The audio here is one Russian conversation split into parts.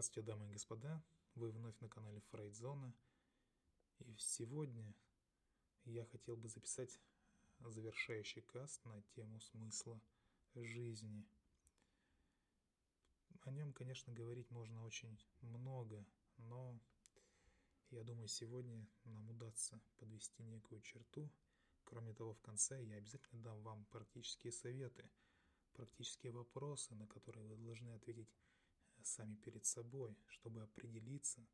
Здравствуйте, дамы и господа. Вы вновь на канале Фрейдзона. И сегодня я хотел бы записать завершающий каст на тему смысла жизни. О нем, конечно, говорить можно очень много, но я думаю, сегодня нам удастся подвести некую черту. Кроме того, в конце я обязательно дам вам практические советы, практические вопросы, на которые вы должны ответить сами перед собой, чтобы определиться,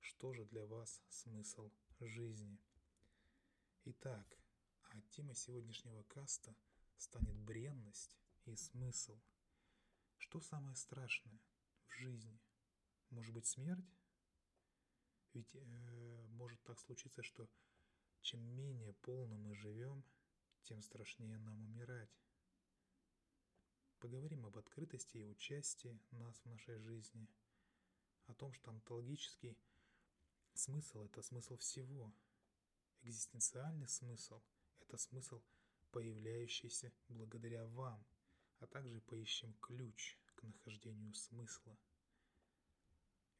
что же для вас смысл жизни. Итак, а тема сегодняшнего каста станет бренность и смысл. Что самое страшное в жизни? Может быть смерть? Ведь э, может так случиться, что чем менее полно мы живем, тем страшнее нам умирать. Поговорим об открытости и участии нас в нашей жизни, о том, что онтологический смысл – это смысл всего. Экзистенциальный смысл – это смысл, появляющийся благодаря вам, а также поищем ключ к нахождению смысла.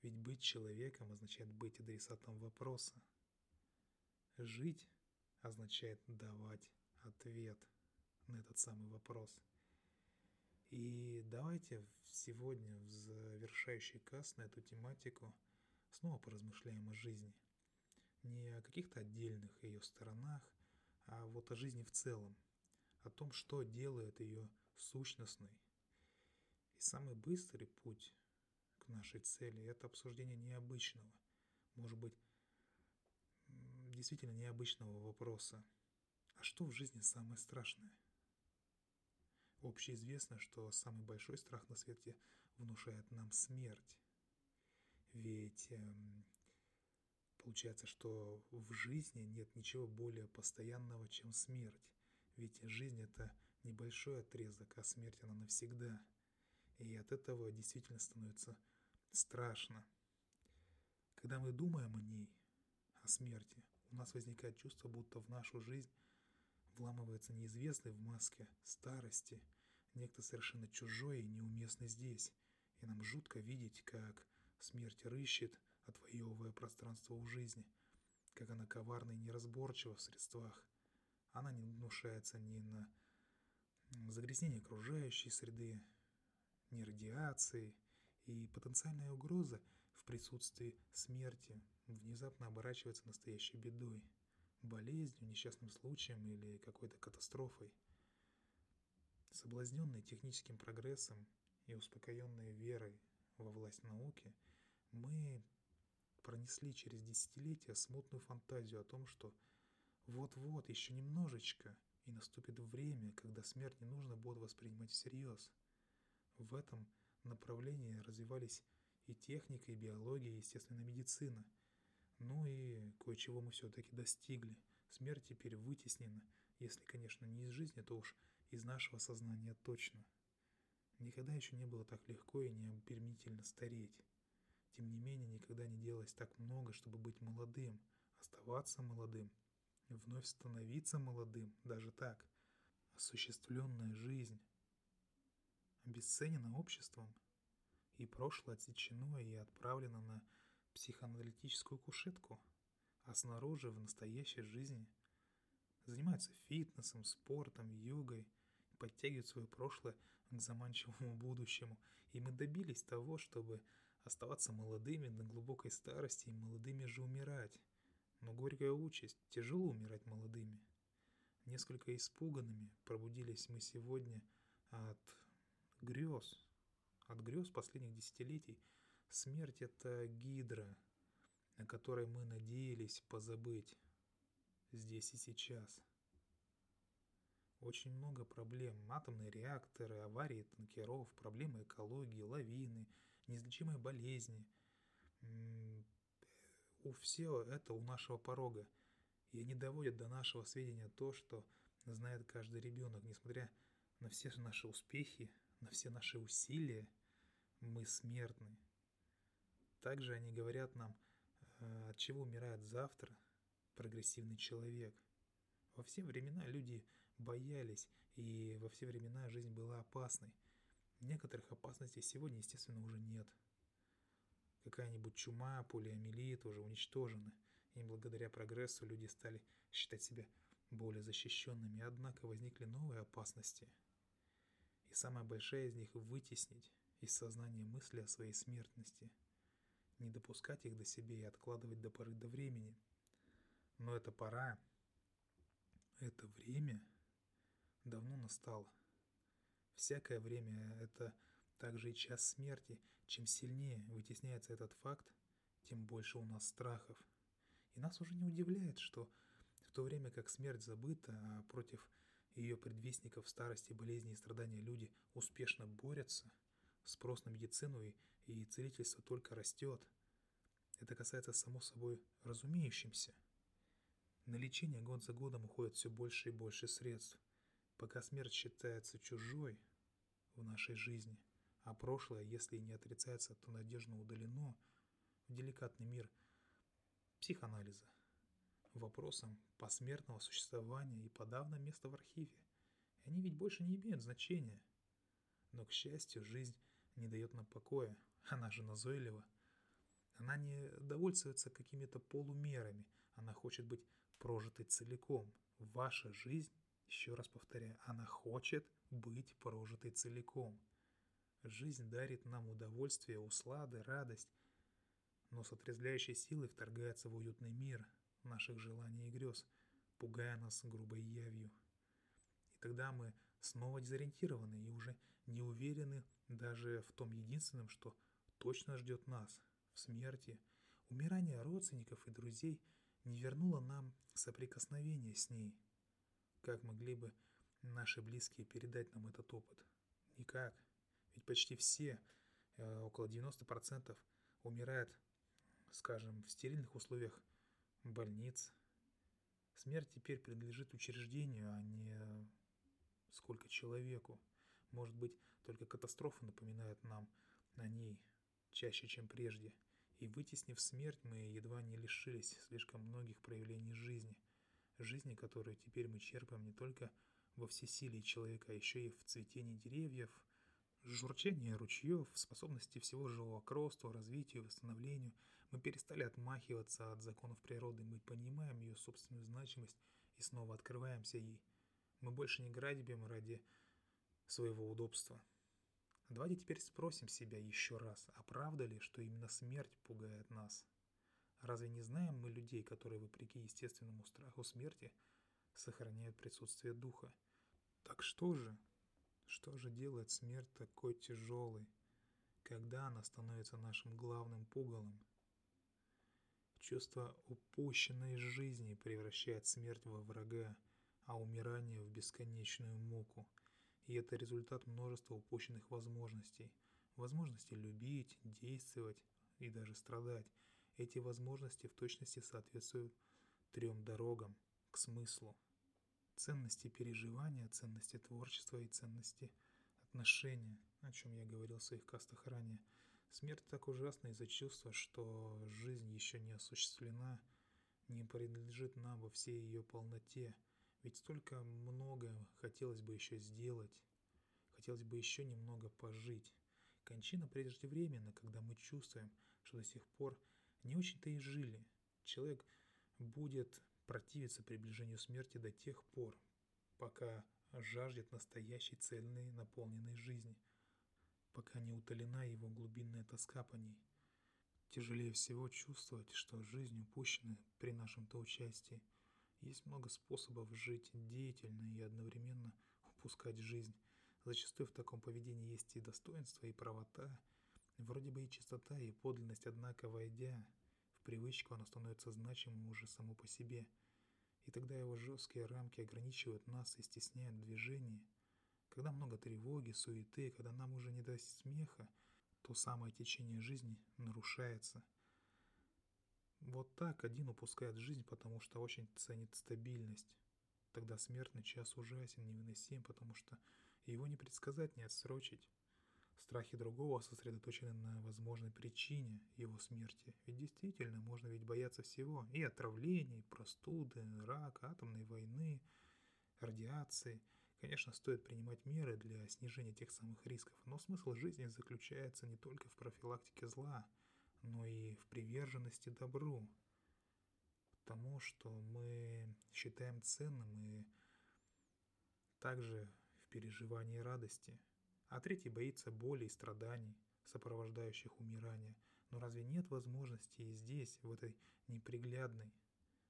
Ведь быть человеком означает быть адресатом вопроса. Жить означает давать ответ на этот самый вопрос – и давайте сегодня в завершающий каст на эту тематику снова поразмышляем о жизни. Не о каких-то отдельных ее сторонах, а вот о жизни в целом. О том, что делает ее сущностной. И самый быстрый путь к нашей цели – это обсуждение необычного, может быть, действительно необычного вопроса. А что в жизни самое страшное? Общеизвестно, что самый большой страх на свете внушает нам смерть. Ведь э, получается, что в жизни нет ничего более постоянного, чем смерть. Ведь жизнь это небольшой отрезок, а смерть она навсегда. И от этого действительно становится страшно. Когда мы думаем о ней, о смерти, у нас возникает чувство, будто в нашу жизнь вламывается неизвестный в маске старости, некто совершенно чужой и неуместный здесь, и нам жутко видеть, как смерть рыщет, отвоевывая пространство у жизни, как она коварна и неразборчива в средствах. Она не внушается ни на загрязнение окружающей среды, ни радиации, и потенциальная угроза в присутствии смерти внезапно оборачивается настоящей бедой болезнью, несчастным случаем или какой-то катастрофой. Соблазненные техническим прогрессом и успокоенные верой во власть науки, мы пронесли через десятилетия смутную фантазию о том, что вот-вот, еще немножечко, и наступит время, когда смерть не нужно будет воспринимать всерьез. В этом направлении развивались и техника, и биология, и естественная медицина – ну и кое-чего мы все-таки достигли. Смерть теперь вытеснена, если, конечно, не из жизни, то уж из нашего сознания точно. Никогда еще не было так легко и необермительно стареть. Тем не менее, никогда не делалось так много, чтобы быть молодым, оставаться молодым, вновь становиться молодым, даже так. Осуществленная жизнь обесценена обществом, и прошлое отсечено и отправлено на психоаналитическую кушетку, а снаружи, в настоящей жизни, занимаются фитнесом, спортом, йогой, подтягивают свое прошлое к заманчивому будущему. И мы добились того, чтобы оставаться молодыми до глубокой старости и молодыми же умирать. Но горькая участь, тяжело умирать молодыми. Несколько испуганными пробудились мы сегодня от грез, от грез последних десятилетий, Смерть — это гидра, о которой мы надеялись позабыть здесь и сейчас. Очень много проблем. Атомные реакторы, аварии танкеров, проблемы экологии, лавины, неизлечимые болезни. У все это у нашего порога. И они доводят до нашего сведения то, что знает каждый ребенок. Несмотря на все наши успехи, на все наши усилия, мы смертны. Также они говорят нам, э, от чего умирает завтра прогрессивный человек. Во все времена люди боялись, и во все времена жизнь была опасной. Некоторых опасностей сегодня, естественно, уже нет. какая-нибудь чума, полиомиелит уже уничтожены, и благодаря прогрессу люди стали считать себя более защищенными, однако возникли новые опасности. И самая большая из них – вытеснить из сознания мысли о своей смертности, не допускать их до себя и откладывать до поры до времени. Но эта пора, это время давно настало. Всякое время – это также и час смерти. Чем сильнее вытесняется этот факт, тем больше у нас страхов. И нас уже не удивляет, что в то время как смерть забыта, а против ее предвестников старости, болезни и страдания люди успешно борются, спрос на медицину и, и целительство только растет. Это касается само собой разумеющимся. На лечение год за годом уходит все больше и больше средств, пока смерть считается чужой в нашей жизни, а прошлое, если и не отрицается, то надежно удалено в деликатный мир психоанализа вопросам посмертного существования и подавно место в архиве. И они ведь больше не имеют значения. Но, к счастью, жизнь не дает нам покоя, она же назойлива. Она не довольствуется какими-то полумерами, она хочет быть прожитой целиком. Ваша жизнь, еще раз повторяю, она хочет быть прожитой целиком. Жизнь дарит нам удовольствие, услады, радость, но с отрезвляющей силой вторгается в уютный мир, наших желаний и грез, пугая нас грубой явью. И тогда мы снова дезориентированы и уже не уверены даже в том единственном, что точно ждет нас в смерти. Умирание родственников и друзей не вернуло нам соприкосновения с ней. Как могли бы наши близкие передать нам этот опыт? Никак. Ведь почти все, э, около 90%, умирают, скажем, в стерильных условиях больниц. Смерть теперь принадлежит учреждению, а не сколько человеку. Может быть, только катастрофа напоминает нам о ней чаще, чем прежде. И вытеснив смерть, мы едва не лишились слишком многих проявлений жизни. Жизни, которую теперь мы черпаем не только во всесилии человека, а еще и в цветении деревьев, журчании ручьев, способности всего живого к росту, развитию, восстановлению – мы перестали отмахиваться от законов природы, мы понимаем ее собственную значимость и снова открываемся ей. Мы больше не грабим ради своего удобства. Давайте теперь спросим себя еще раз, а правда ли, что именно смерть пугает нас? Разве не знаем мы людей, которые, вопреки естественному страху смерти, сохраняют присутствие духа? Так что же? Что же делает смерть такой тяжелой, когда она становится нашим главным пугалом? Чувство упущенной жизни превращает смерть во врага, а умирание в бесконечную муку. И это результат множества упущенных возможностей. Возможности любить, действовать и даже страдать. Эти возможности в точности соответствуют трем дорогам к смыслу. Ценности переживания, ценности творчества и ценности отношения, о чем я говорил в своих кастах ранее – Смерть так ужасна из-за чувства, что жизнь еще не осуществлена, не принадлежит нам во всей ее полноте. Ведь столько много хотелось бы еще сделать, хотелось бы еще немного пожить. Кончина преждевременна, когда мы чувствуем, что до сих пор не очень-то и жили. Человек будет противиться приближению смерти до тех пор, пока жаждет настоящей цельной наполненной жизни – пока не утолена его глубинная тоска по ней. Тяжелее всего чувствовать, что жизнь упущена при нашем-то участии. Есть много способов жить деятельно и одновременно упускать жизнь. Зачастую в таком поведении есть и достоинство, и правота, вроде бы и чистота, и подлинность, однако, войдя в привычку, оно становится значимым уже само по себе. И тогда его жесткие рамки ограничивают нас и стесняют движение – когда много тревоги, суеты, когда нам уже не до смеха, то самое течение жизни нарушается. Вот так один упускает жизнь, потому что очень ценит стабильность. Тогда смертный час ужасен, невыносим, потому что его не предсказать, не отсрочить. Страхи другого сосредоточены на возможной причине его смерти. Ведь действительно, можно ведь бояться всего. И отравлений, простуды, рака, атомной войны, радиации – Конечно, стоит принимать меры для снижения тех самых рисков, но смысл жизни заключается не только в профилактике зла, но и в приверженности добру, тому, что мы считаем ценным, и также в переживании радости. А третий боится боли и страданий, сопровождающих умирание. Но разве нет возможности и здесь, в этой неприглядной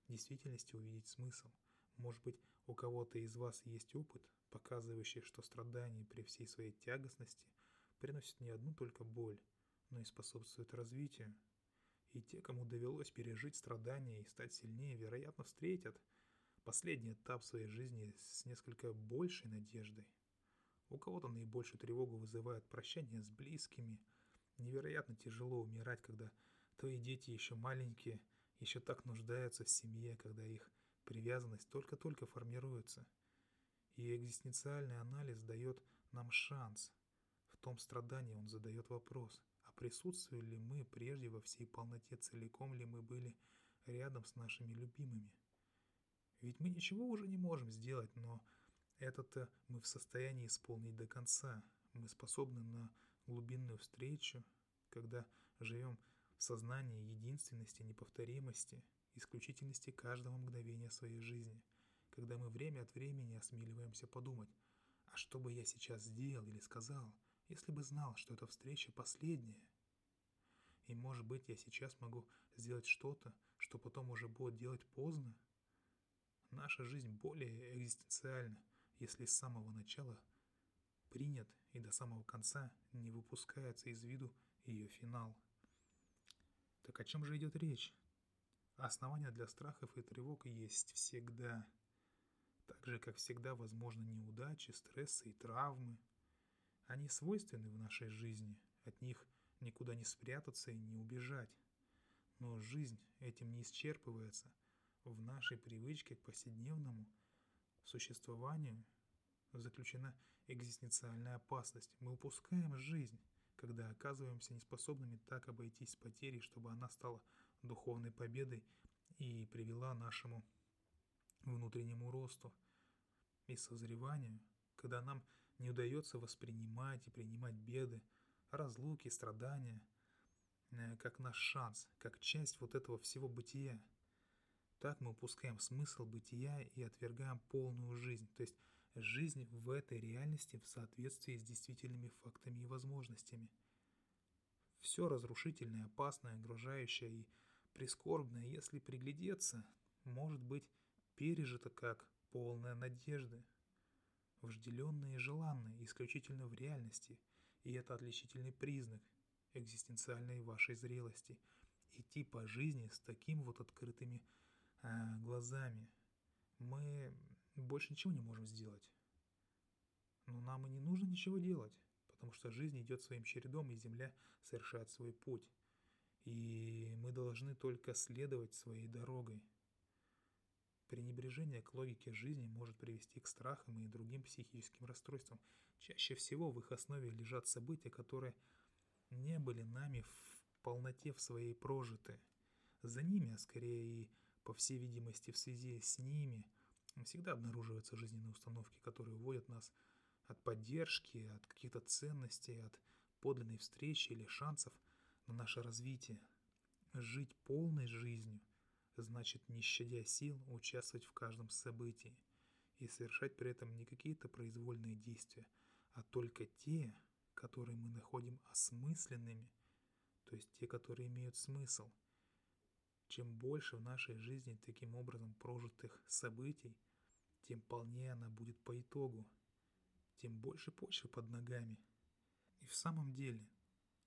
действительности увидеть смысл? Может быть, у кого-то из вас есть опыт, показывающий, что страдание при всей своей тягостности приносит не одну только боль, но и способствует развитию. И те, кому довелось пережить страдания и стать сильнее, вероятно, встретят последний этап своей жизни с несколько большей надеждой. У кого-то наибольшую тревогу вызывает прощание с близкими. Невероятно тяжело умирать, когда твои дети еще маленькие, еще так нуждаются в семье, когда их привязанность только-только формируется. И экзистенциальный анализ дает нам шанс. В том страдании он задает вопрос, присутствовали ли мы прежде во всей полноте, целиком ли мы были рядом с нашими любимыми. Ведь мы ничего уже не можем сделать, но это-то мы в состоянии исполнить до конца. Мы способны на глубинную встречу, когда живем в сознании единственности, неповторимости, исключительности каждого мгновения своей жизни, когда мы время от времени осмеливаемся подумать, а что бы я сейчас сделал или сказал, если бы знал, что эта встреча последняя? И может быть я сейчас могу сделать что-то, что потом уже будет делать поздно? Наша жизнь более экзистенциальна, если с самого начала принят и до самого конца не выпускается из виду ее финал. Так о чем же идет речь? Основания для страхов и тревог есть всегда. Так же, как всегда, возможны неудачи, стрессы и травмы. Они свойственны в нашей жизни, от них никуда не спрятаться и не убежать. Но жизнь этим не исчерпывается. В нашей привычке к повседневному существованию заключена экзистенциальная опасность. Мы упускаем жизнь, когда оказываемся неспособными так обойтись с потерей, чтобы она стала духовной победой и привела нашему внутреннему росту и созреванию, когда нам не удается воспринимать и принимать беды, разлуки, страдания, э, как наш шанс, как часть вот этого всего бытия. Так мы упускаем смысл бытия и отвергаем полную жизнь, то есть жизнь в этой реальности в соответствии с действительными фактами и возможностями. Все разрушительное, опасное, угрожающее и прискорбное, если приглядеться, может быть пережито как полная надежды, вожделенное и желанное исключительно в реальности, и это отличительный признак экзистенциальной вашей зрелости. Идти по жизни с таким вот открытыми а, глазами. Мы больше ничего не можем сделать. Но нам и не нужно ничего делать, потому что жизнь идет своим чередом, и Земля совершает свой путь и мы должны только следовать своей дорогой. Пренебрежение к логике жизни может привести к страхам и другим психическим расстройствам. Чаще всего в их основе лежат события, которые не были нами в полноте в своей прожиты. За ними, а скорее и, по всей видимости, в связи с ними, всегда обнаруживаются жизненные установки, которые уводят нас от поддержки, от каких-то ценностей, от подлинной встречи или шансов – на наше развитие. Жить полной жизнью значит, не щадя сил, участвовать в каждом событии и совершать при этом не какие-то произвольные действия, а только те, которые мы находим осмысленными, то есть те, которые имеют смысл. Чем больше в нашей жизни таким образом прожитых событий, тем полнее она будет по итогу, тем больше почвы под ногами. И в самом деле,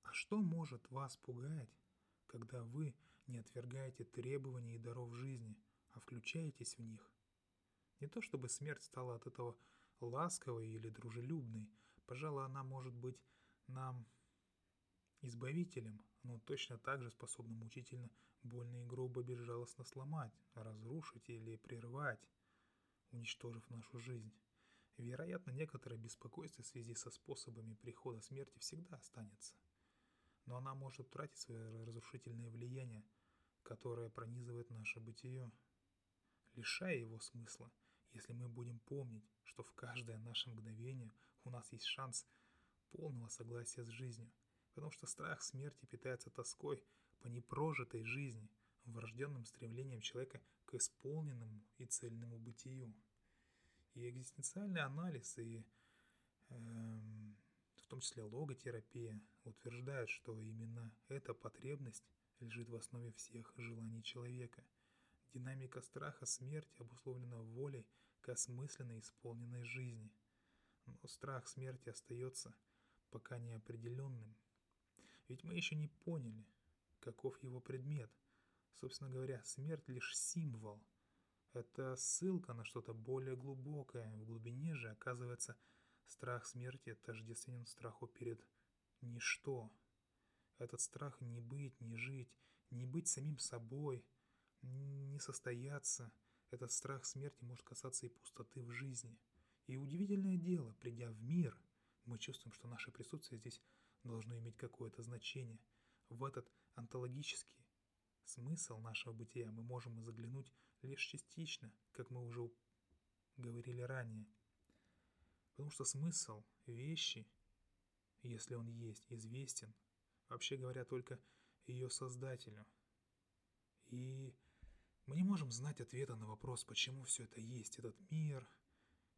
а что может вас пугать, когда вы не отвергаете требований и даров жизни, а включаетесь в них? Не то чтобы смерть стала от этого ласковой или дружелюбной, пожалуй, она может быть нам избавителем, но точно так же способна мучительно, больно и грубо, безжалостно сломать, разрушить или прервать, уничтожив нашу жизнь. Вероятно, некоторое беспокойство в связи со способами прихода смерти всегда останется – но она может утратить свое разрушительное влияние, которое пронизывает наше бытие, лишая его смысла, если мы будем помнить, что в каждое наше мгновение у нас есть шанс полного согласия с жизнью, потому что страх смерти питается тоской по непрожитой жизни, врожденным стремлением человека к исполненному и цельному бытию. И экзистенциальный анализ, и э, в том числе логотерапия, утверждают, что именно эта потребность лежит в основе всех желаний человека. Динамика страха смерти обусловлена волей к осмысленной исполненной жизни. Но страх смерти остается пока неопределенным. Ведь мы еще не поняли, каков его предмет. Собственно говоря, смерть лишь символ. Это ссылка на что-то более глубокое. В глубине же, оказывается, страх смерти тождественен страху перед ничто. Этот страх не быть, не жить, не быть самим собой, не состояться. Этот страх смерти может касаться и пустоты в жизни. И удивительное дело, придя в мир, мы чувствуем, что наше присутствие здесь должно иметь какое-то значение. В этот онтологический смысл нашего бытия мы можем заглянуть лишь частично, как мы уже говорили ранее. Потому что смысл вещи, если он есть, известен – вообще говоря, только ее создателю. И мы не можем знать ответа на вопрос, почему все это есть, этот мир,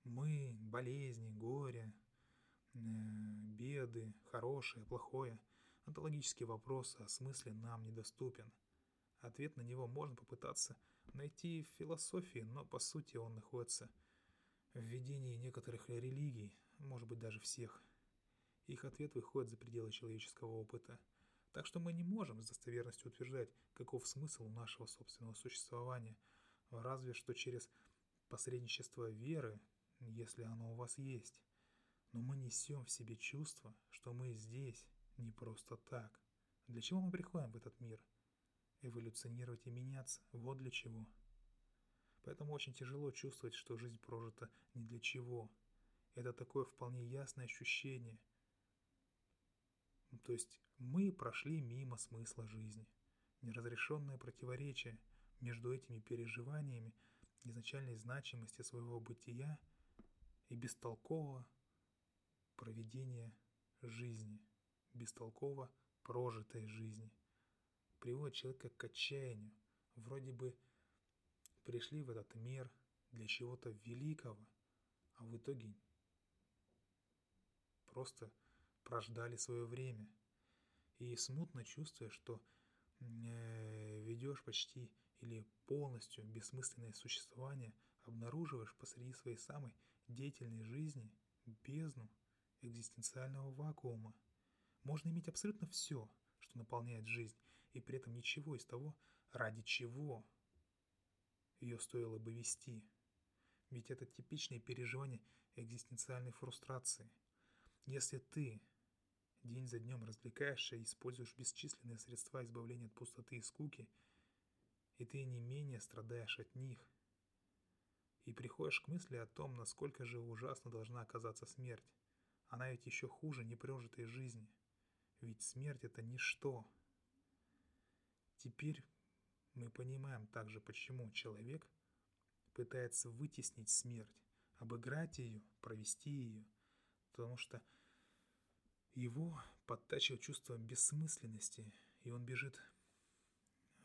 мы, болезни, горе, э, беды, хорошее, плохое. Онтологический вопрос о смысле нам недоступен. Ответ на него можно попытаться найти в философии, но по сути он находится в видении некоторых религий, может быть даже всех – их ответ выходит за пределы человеческого опыта. Так что мы не можем с достоверностью утверждать, каков смысл нашего собственного существования, разве что через посредничество веры, если оно у вас есть. Но мы несем в себе чувство, что мы здесь не просто так. Для чего мы приходим в этот мир? Эволюционировать и меняться – вот для чего. Поэтому очень тяжело чувствовать, что жизнь прожита не для чего. Это такое вполне ясное ощущение – то есть мы прошли мимо смысла жизни. Неразрешенное противоречие между этими переживаниями изначальной значимости своего бытия и бестолкового проведения жизни, бестолково прожитой жизни, приводит человека к отчаянию. Вроде бы пришли в этот мир для чего-то великого, а в итоге просто прождали свое время. И смутно чувствуя, что э, ведешь почти или полностью бессмысленное существование, обнаруживаешь посреди своей самой деятельной жизни бездну экзистенциального вакуума. Можно иметь абсолютно все, что наполняет жизнь, и при этом ничего из того, ради чего ее стоило бы вести. Ведь это типичное переживание экзистенциальной фрустрации. Если ты День за днем развлекаешься и используешь бесчисленные средства избавления от пустоты и скуки, и ты не менее страдаешь от них. И приходишь к мысли о том, насколько же ужасно должна оказаться смерть. Она ведь еще хуже непрожитой жизни. Ведь смерть — это ничто. Теперь мы понимаем также, почему человек пытается вытеснить смерть, обыграть ее, провести ее, потому что его подтачивает чувство бессмысленности, и он бежит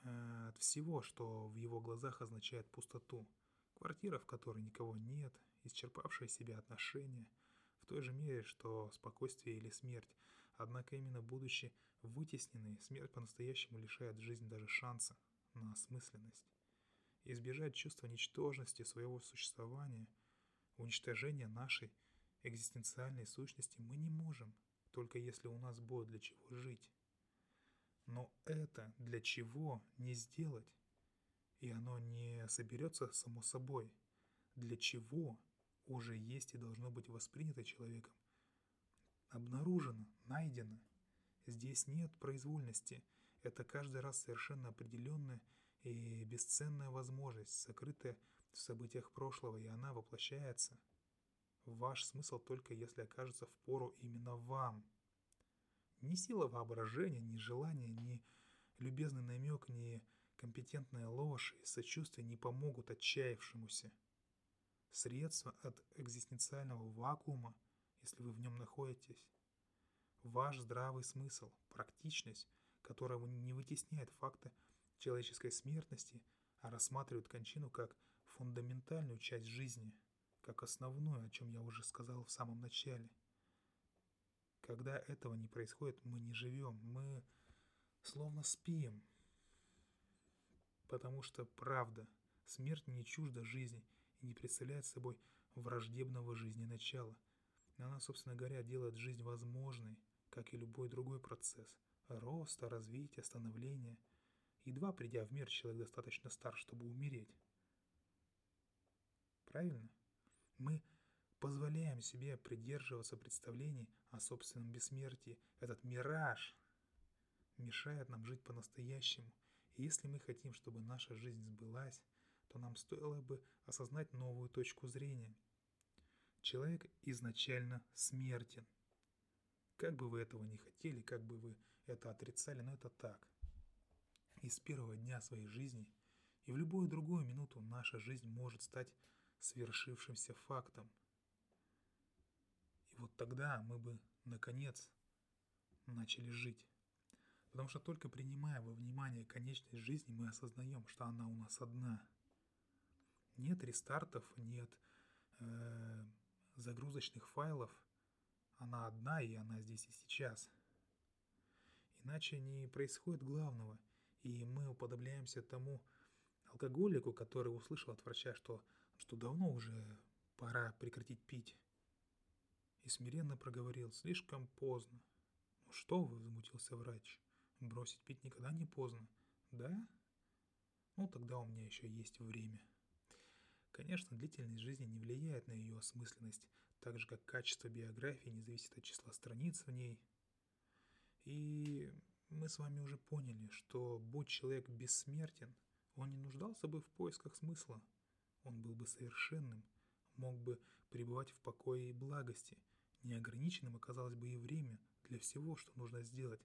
э, от всего, что в его глазах означает пустоту. Квартира, в которой никого нет, исчерпавшие себя отношения, в той же мере, что спокойствие или смерть. Однако именно будучи вытесненной, смерть по-настоящему лишает жизнь даже шанса на осмысленность. Избежать чувства ничтожности своего существования, уничтожения нашей экзистенциальной сущности мы не можем – только если у нас будет для чего жить. Но это для чего не сделать, и оно не соберется само собой. Для чего уже есть и должно быть воспринято человеком. Обнаружено, найдено. Здесь нет произвольности. Это каждый раз совершенно определенная и бесценная возможность, сокрытая в событиях прошлого, и она воплощается – Ваш смысл только если окажется в пору именно вам. Ни сила воображения, ни желание, ни любезный намек, ни компетентная ложь и сочувствие не помогут отчаявшемуся. Средства от экзистенциального вакуума, если вы в нем находитесь. Ваш здравый смысл, практичность, которое не вытесняет факты человеческой смертности, а рассматривает кончину как фундаментальную часть жизни, как основную, о чем я уже сказал в самом начале. Когда этого не происходит, мы не живем, мы словно спим. Потому что правда, смерть не чужда жизни и не представляет собой враждебного жизни начала. Она, собственно говоря, делает жизнь возможной, как и любой другой процесс – роста, развития, становления. Едва придя в мир, человек достаточно стар, чтобы умереть. Правильно? Мы позволяем себе придерживаться представлений о собственном бессмертии. Этот мираж мешает нам жить по-настоящему. И если мы хотим, чтобы наша жизнь сбылась, то нам стоило бы осознать новую точку зрения. Человек изначально смертен. Как бы вы этого не хотели, как бы вы это отрицали, но это так. И с первого дня своей жизни и в любую другую минуту наша жизнь может стать свершившимся фактом. И вот тогда мы бы, наконец, начали жить. Потому что только принимая во внимание конечность жизни, мы осознаем, что она у нас одна. Нет рестартов, нет э, загрузочных файлов. Она одна, и она здесь и сейчас. Иначе не происходит главного, и мы уподобляемся тому алкоголику, который услышал от врача, что что давно уже пора прекратить пить. И смиренно проговорил, слишком поздно. «Ну что вы?» – возмутился врач. «Бросить пить никогда не поздно, да? Ну тогда у меня еще есть время». Конечно, длительность жизни не влияет на ее осмысленность, так же как качество биографии не зависит от числа страниц в ней. И мы с вами уже поняли, что будь человек бессмертен, он не нуждался бы в поисках смысла – он был бы совершенным, мог бы пребывать в покое и благости. Неограниченным оказалось бы и время для всего, что нужно сделать.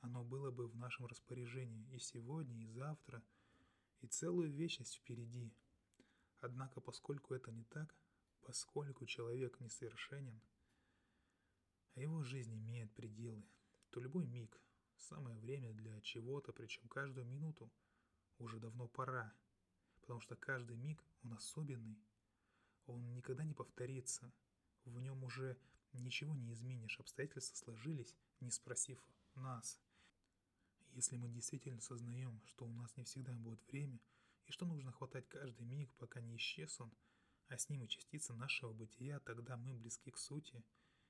Оно было бы в нашем распоряжении и сегодня, и завтра, и целую вечность впереди. Однако, поскольку это не так, поскольку человек несовершенен, а его жизнь имеет пределы, то любой миг – самое время для чего-то, причем каждую минуту уже давно пора – потому что каждый миг, он особенный, он никогда не повторится, в нем уже ничего не изменишь, обстоятельства сложились, не спросив нас. Если мы действительно сознаем, что у нас не всегда будет время, и что нужно хватать каждый миг, пока не исчез он, а с ним и частица нашего бытия, тогда мы близки к сути.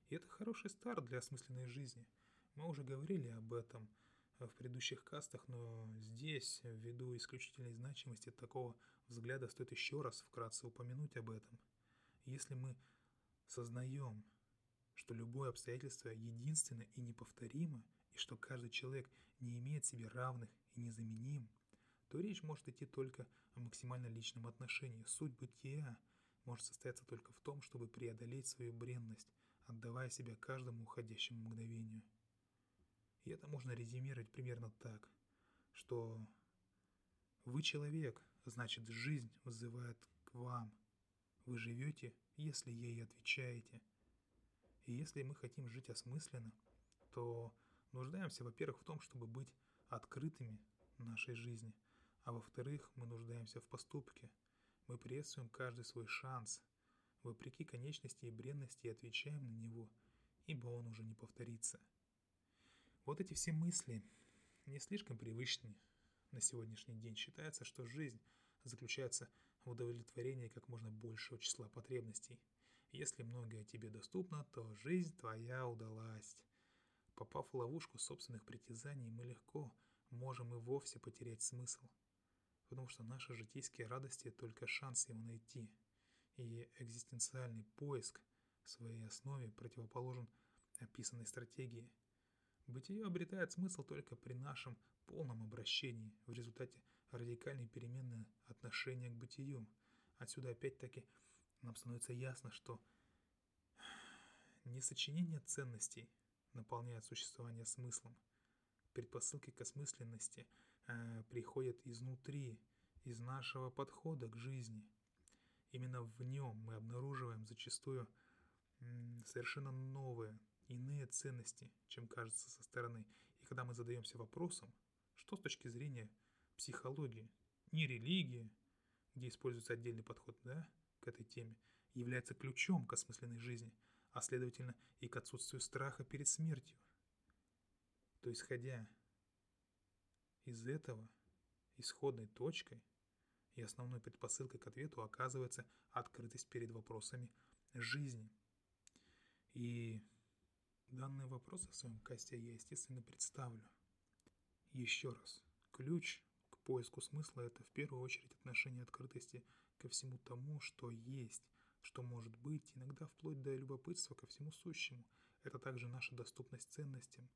И это хороший старт для осмысленной жизни. Мы уже говорили об этом – в предыдущих кастах, но здесь, ввиду исключительной значимости такого взгляда, стоит еще раз вкратце упомянуть об этом. Если мы сознаем, что любое обстоятельство единственно и неповторимо, и что каждый человек не имеет себе равных и незаменим, то речь может идти только о максимально личном отношении. Суть бытия может состояться только в том, чтобы преодолеть свою бренность, отдавая себя каждому уходящему мгновению. И это можно резюмировать примерно так, что вы человек, значит жизнь вызывает к вам. Вы живете, если ей отвечаете. И если мы хотим жить осмысленно, то нуждаемся, во-первых, в том, чтобы быть открытыми нашей жизни, а во-вторых, мы нуждаемся в поступке. Мы приветствуем каждый свой шанс, вопреки конечности и бренности, и отвечаем на него, ибо он уже не повторится – вот эти все мысли не слишком привычны на сегодняшний день. Считается, что жизнь заключается в удовлетворении как можно большего числа потребностей. Если многое тебе доступно, то жизнь твоя удалась. Попав в ловушку собственных притязаний, мы легко можем и вовсе потерять смысл. Потому что наши житейские радости – только шанс его найти. И экзистенциальный поиск в своей основе противоположен описанной стратегии – Бытие обретает смысл только при нашем полном обращении в результате радикальной перемены отношения к бытию. Отсюда опять-таки нам становится ясно, что не сочинение ценностей наполняет существование смыслом. Предпосылки к осмысленности э, приходят изнутри, из нашего подхода к жизни. Именно в нем мы обнаруживаем зачастую совершенно новые, иные ценности, чем кажется со стороны. И когда мы задаемся вопросом, что с точки зрения психологии, не религии, где используется отдельный подход да, к этой теме, является ключом к осмысленной жизни, а следовательно и к отсутствию страха перед смертью, то исходя из этого, исходной точкой и основной предпосылкой к ответу оказывается открытость перед вопросами жизни. И данные вопросы в своем касте я, естественно, представлю. Еще раз, ключ к поиску смысла – это в первую очередь отношение открытости ко всему тому, что есть, что может быть, иногда вплоть до любопытства ко всему сущему. Это также наша доступность ценностям,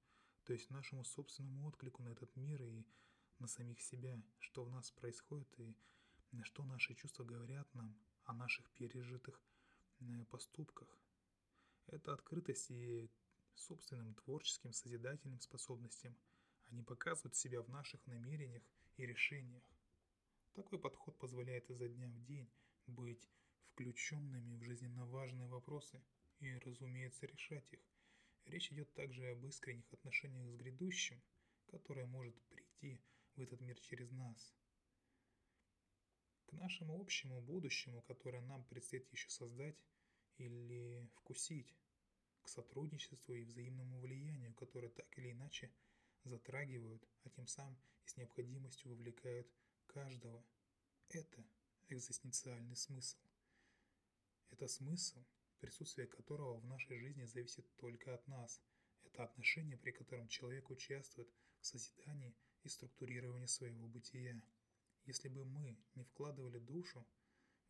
то есть нашему собственному отклику на этот мир и на самих себя, что в нас происходит и что наши чувства говорят нам о наших пережитых э, поступках. Это открытость и собственным творческим созидательным способностям. Они показывают себя в наших намерениях и решениях. Такой подход позволяет изо дня в день быть включенными в жизненно важные вопросы и, разумеется, решать их. Речь идет также об искренних отношениях с грядущим, которое может прийти в этот мир через нас. К нашему общему будущему, которое нам предстоит еще создать или вкусить, к сотрудничеству и взаимному влиянию, которые так или иначе затрагивают, а тем самым и с необходимостью вовлекают каждого. Это экзистенциальный смысл. Это смысл, присутствие которого в нашей жизни зависит только от нас. Это отношение, при котором человек участвует в созидании и структурирования своего бытия. Если бы мы не вкладывали душу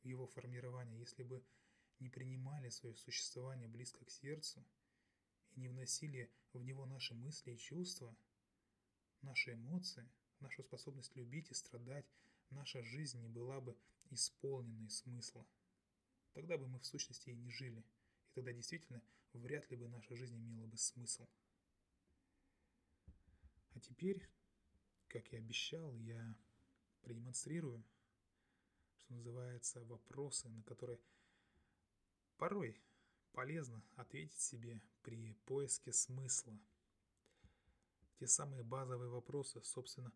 в его формирование, если бы не принимали свое существование близко к сердцу и не вносили в него наши мысли и чувства, наши эмоции, нашу способность любить и страдать, наша жизнь не была бы исполненной смысла. Тогда бы мы в сущности и не жили, и тогда действительно вряд ли бы наша жизнь имела бы смысл. А теперь как и обещал, я продемонстрирую, что называется, вопросы, на которые порой полезно ответить себе при поиске смысла. Те самые базовые вопросы, собственно,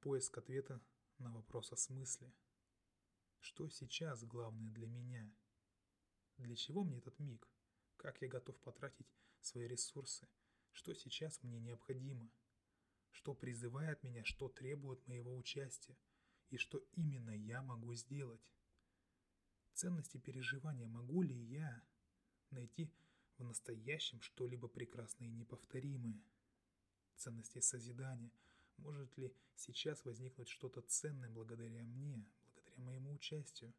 поиск ответа на вопрос о смысле. Что сейчас главное для меня? Для чего мне этот миг? Как я готов потратить свои ресурсы? Что сейчас мне необходимо – что призывает меня, что требует моего участия, и что именно я могу сделать. Ценности переживания могу ли я найти в настоящем что-либо прекрасное и неповторимое? Ценности созидания. Может ли сейчас возникнуть что-то ценное благодаря мне, благодаря моему участию?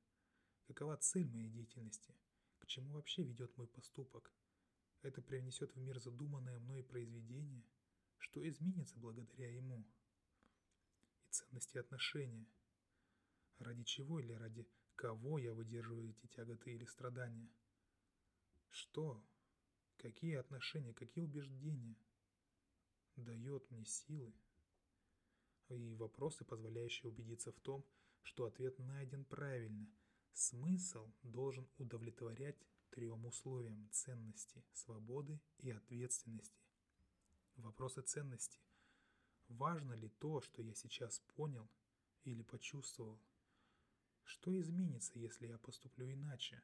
Какова цель моей деятельности? К чему вообще ведет мой поступок? Это привнесет в мир задуманное мной произведение – что изменится благодаря ему. И ценности отношения. Ради чего или ради кого я выдерживаю эти тяготы или страдания? Что, какие отношения, какие убеждения дает мне силы? И вопросы, позволяющие убедиться в том, что ответ найден правильно. Смысл должен удовлетворять трем условиям ценности, свободы и ответственности вопросы ценности. Важно ли то, что я сейчас понял или почувствовал? Что изменится, если я поступлю иначе?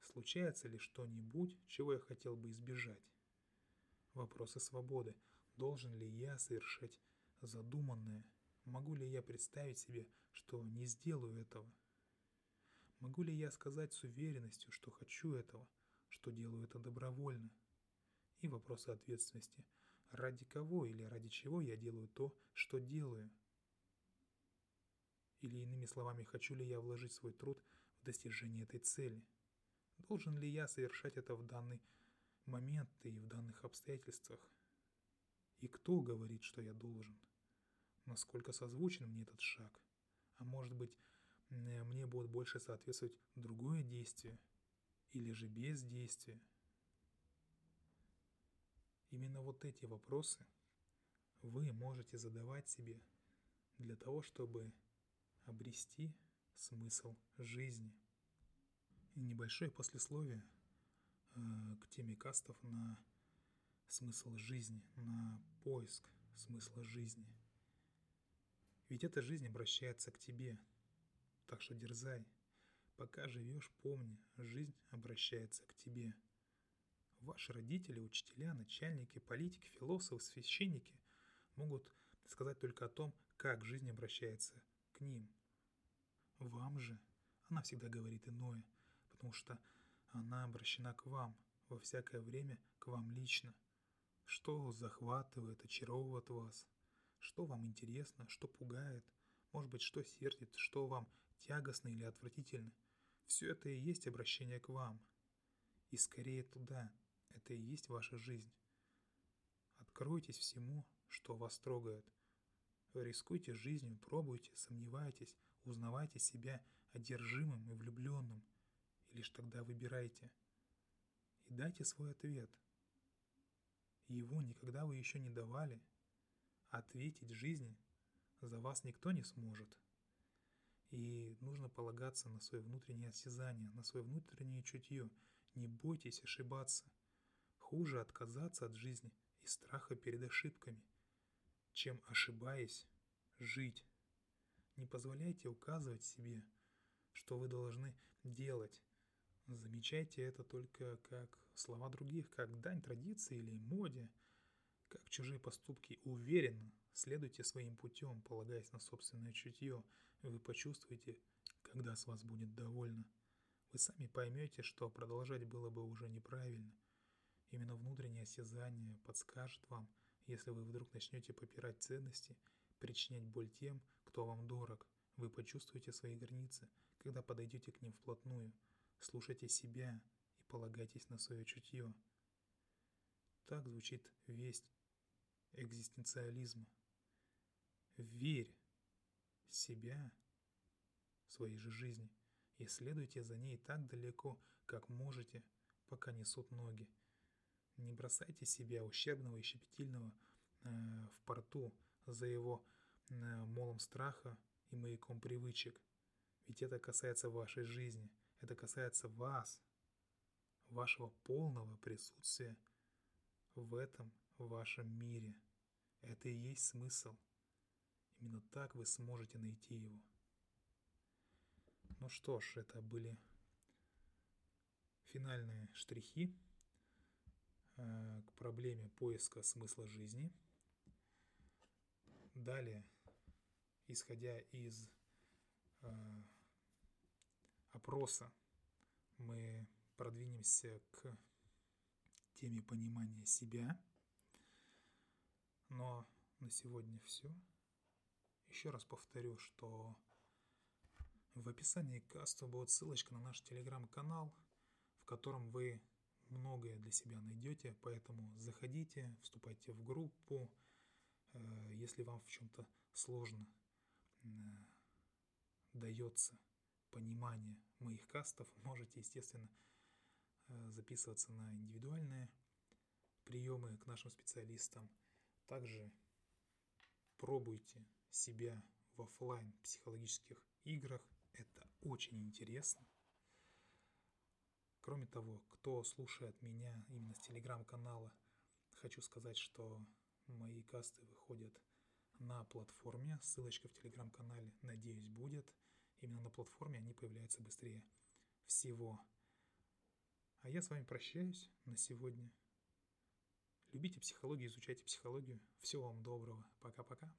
Случается ли что-нибудь, чего я хотел бы избежать? Вопросы свободы. Должен ли я совершать задуманное? Могу ли я представить себе, что не сделаю этого? Могу ли я сказать с уверенностью, что хочу этого, что делаю это добровольно? И вопросы ответственности – ради кого или ради чего я делаю то, что делаю. Или иными словами, хочу ли я вложить свой труд в достижение этой цели. Должен ли я совершать это в данный момент и в данных обстоятельствах? И кто говорит, что я должен? Насколько созвучен мне этот шаг? А может быть, мне будет больше соответствовать другое действие? Или же бездействие? Именно вот эти вопросы вы можете задавать себе для того, чтобы обрести смысл жизни. И небольшое послесловие э, к теме кастов на смысл жизни, на поиск смысла жизни. Ведь эта жизнь обращается к тебе, так что дерзай. Пока живешь, помни, жизнь обращается к тебе. Ваши родители, учителя, начальники, политики, философы, священники могут сказать только о том, как жизнь обращается ним. Вам же она всегда говорит иное, потому что она обращена к вам, во всякое время к вам лично. Что захватывает, очаровывает вас, что вам интересно, что пугает, может быть, что сердит, что вам тягостно или отвратительно. Все это и есть обращение к вам. И скорее туда, это и есть ваша жизнь. Откройтесь всему, что вас трогает. Рискуйте жизнью, пробуйте, сомневайтесь, узнавайте себя одержимым и влюбленным. И лишь тогда выбирайте. И дайте свой ответ. Его никогда вы еще не давали. Ответить жизни за вас никто не сможет. И нужно полагаться на свое внутреннее осязание, на свое внутреннее чутье. Не бойтесь ошибаться. Хуже отказаться от жизни из страха перед ошибками, чем ошибаясь жить. Не позволяйте указывать себе, что вы должны делать. Замечайте это только как слова других, как дань традиции или моде, как чужие поступки. Уверенно следуйте своим путем, полагаясь на собственное чутье. Вы почувствуете, когда с вас будет довольно. Вы сами поймете, что продолжать было бы уже неправильно. Именно внутреннее осязание подскажет вам, если вы вдруг начнете попирать ценности, причинять боль тем, кто вам дорог. Вы почувствуете свои границы, когда подойдете к ним вплотную. Слушайте себя и полагайтесь на свое чутье. Так звучит весть экзистенциализма. Верь в себя, в своей же жизни, и следуйте за ней так далеко, как можете, пока несут ноги. Не бросайте себя, ущербного и щепетильного, э, в порту за его Э, молом страха и маяком привычек. Ведь это касается вашей жизни, это касается вас, вашего полного присутствия в этом вашем мире. Это и есть смысл. Именно так вы сможете найти его. Ну что ж, это были финальные штрихи к проблеме поиска смысла жизни. Далее исходя из э, опроса, мы продвинемся к теме понимания себя. Но на сегодня все. Еще раз повторю, что в описании к касту будет ссылочка на наш телеграм-канал, в котором вы многое для себя найдете, поэтому заходите, вступайте в группу, э, если вам в чем-то сложно дается понимание моих кастов, можете, естественно, э, записываться на индивидуальные приемы к нашим специалистам. Также пробуйте себя в офлайн психологических играх. Это очень интересно. Кроме того, кто слушает меня именно с телеграм-канала, хочу сказать, что мои касты выходят на платформе. Ссылочка в телеграм-канале, надеюсь, будет. Именно на платформе они появляются быстрее всего. А я с вами прощаюсь на сегодня. Любите психологию, изучайте психологию. Всего вам доброго. Пока-пока.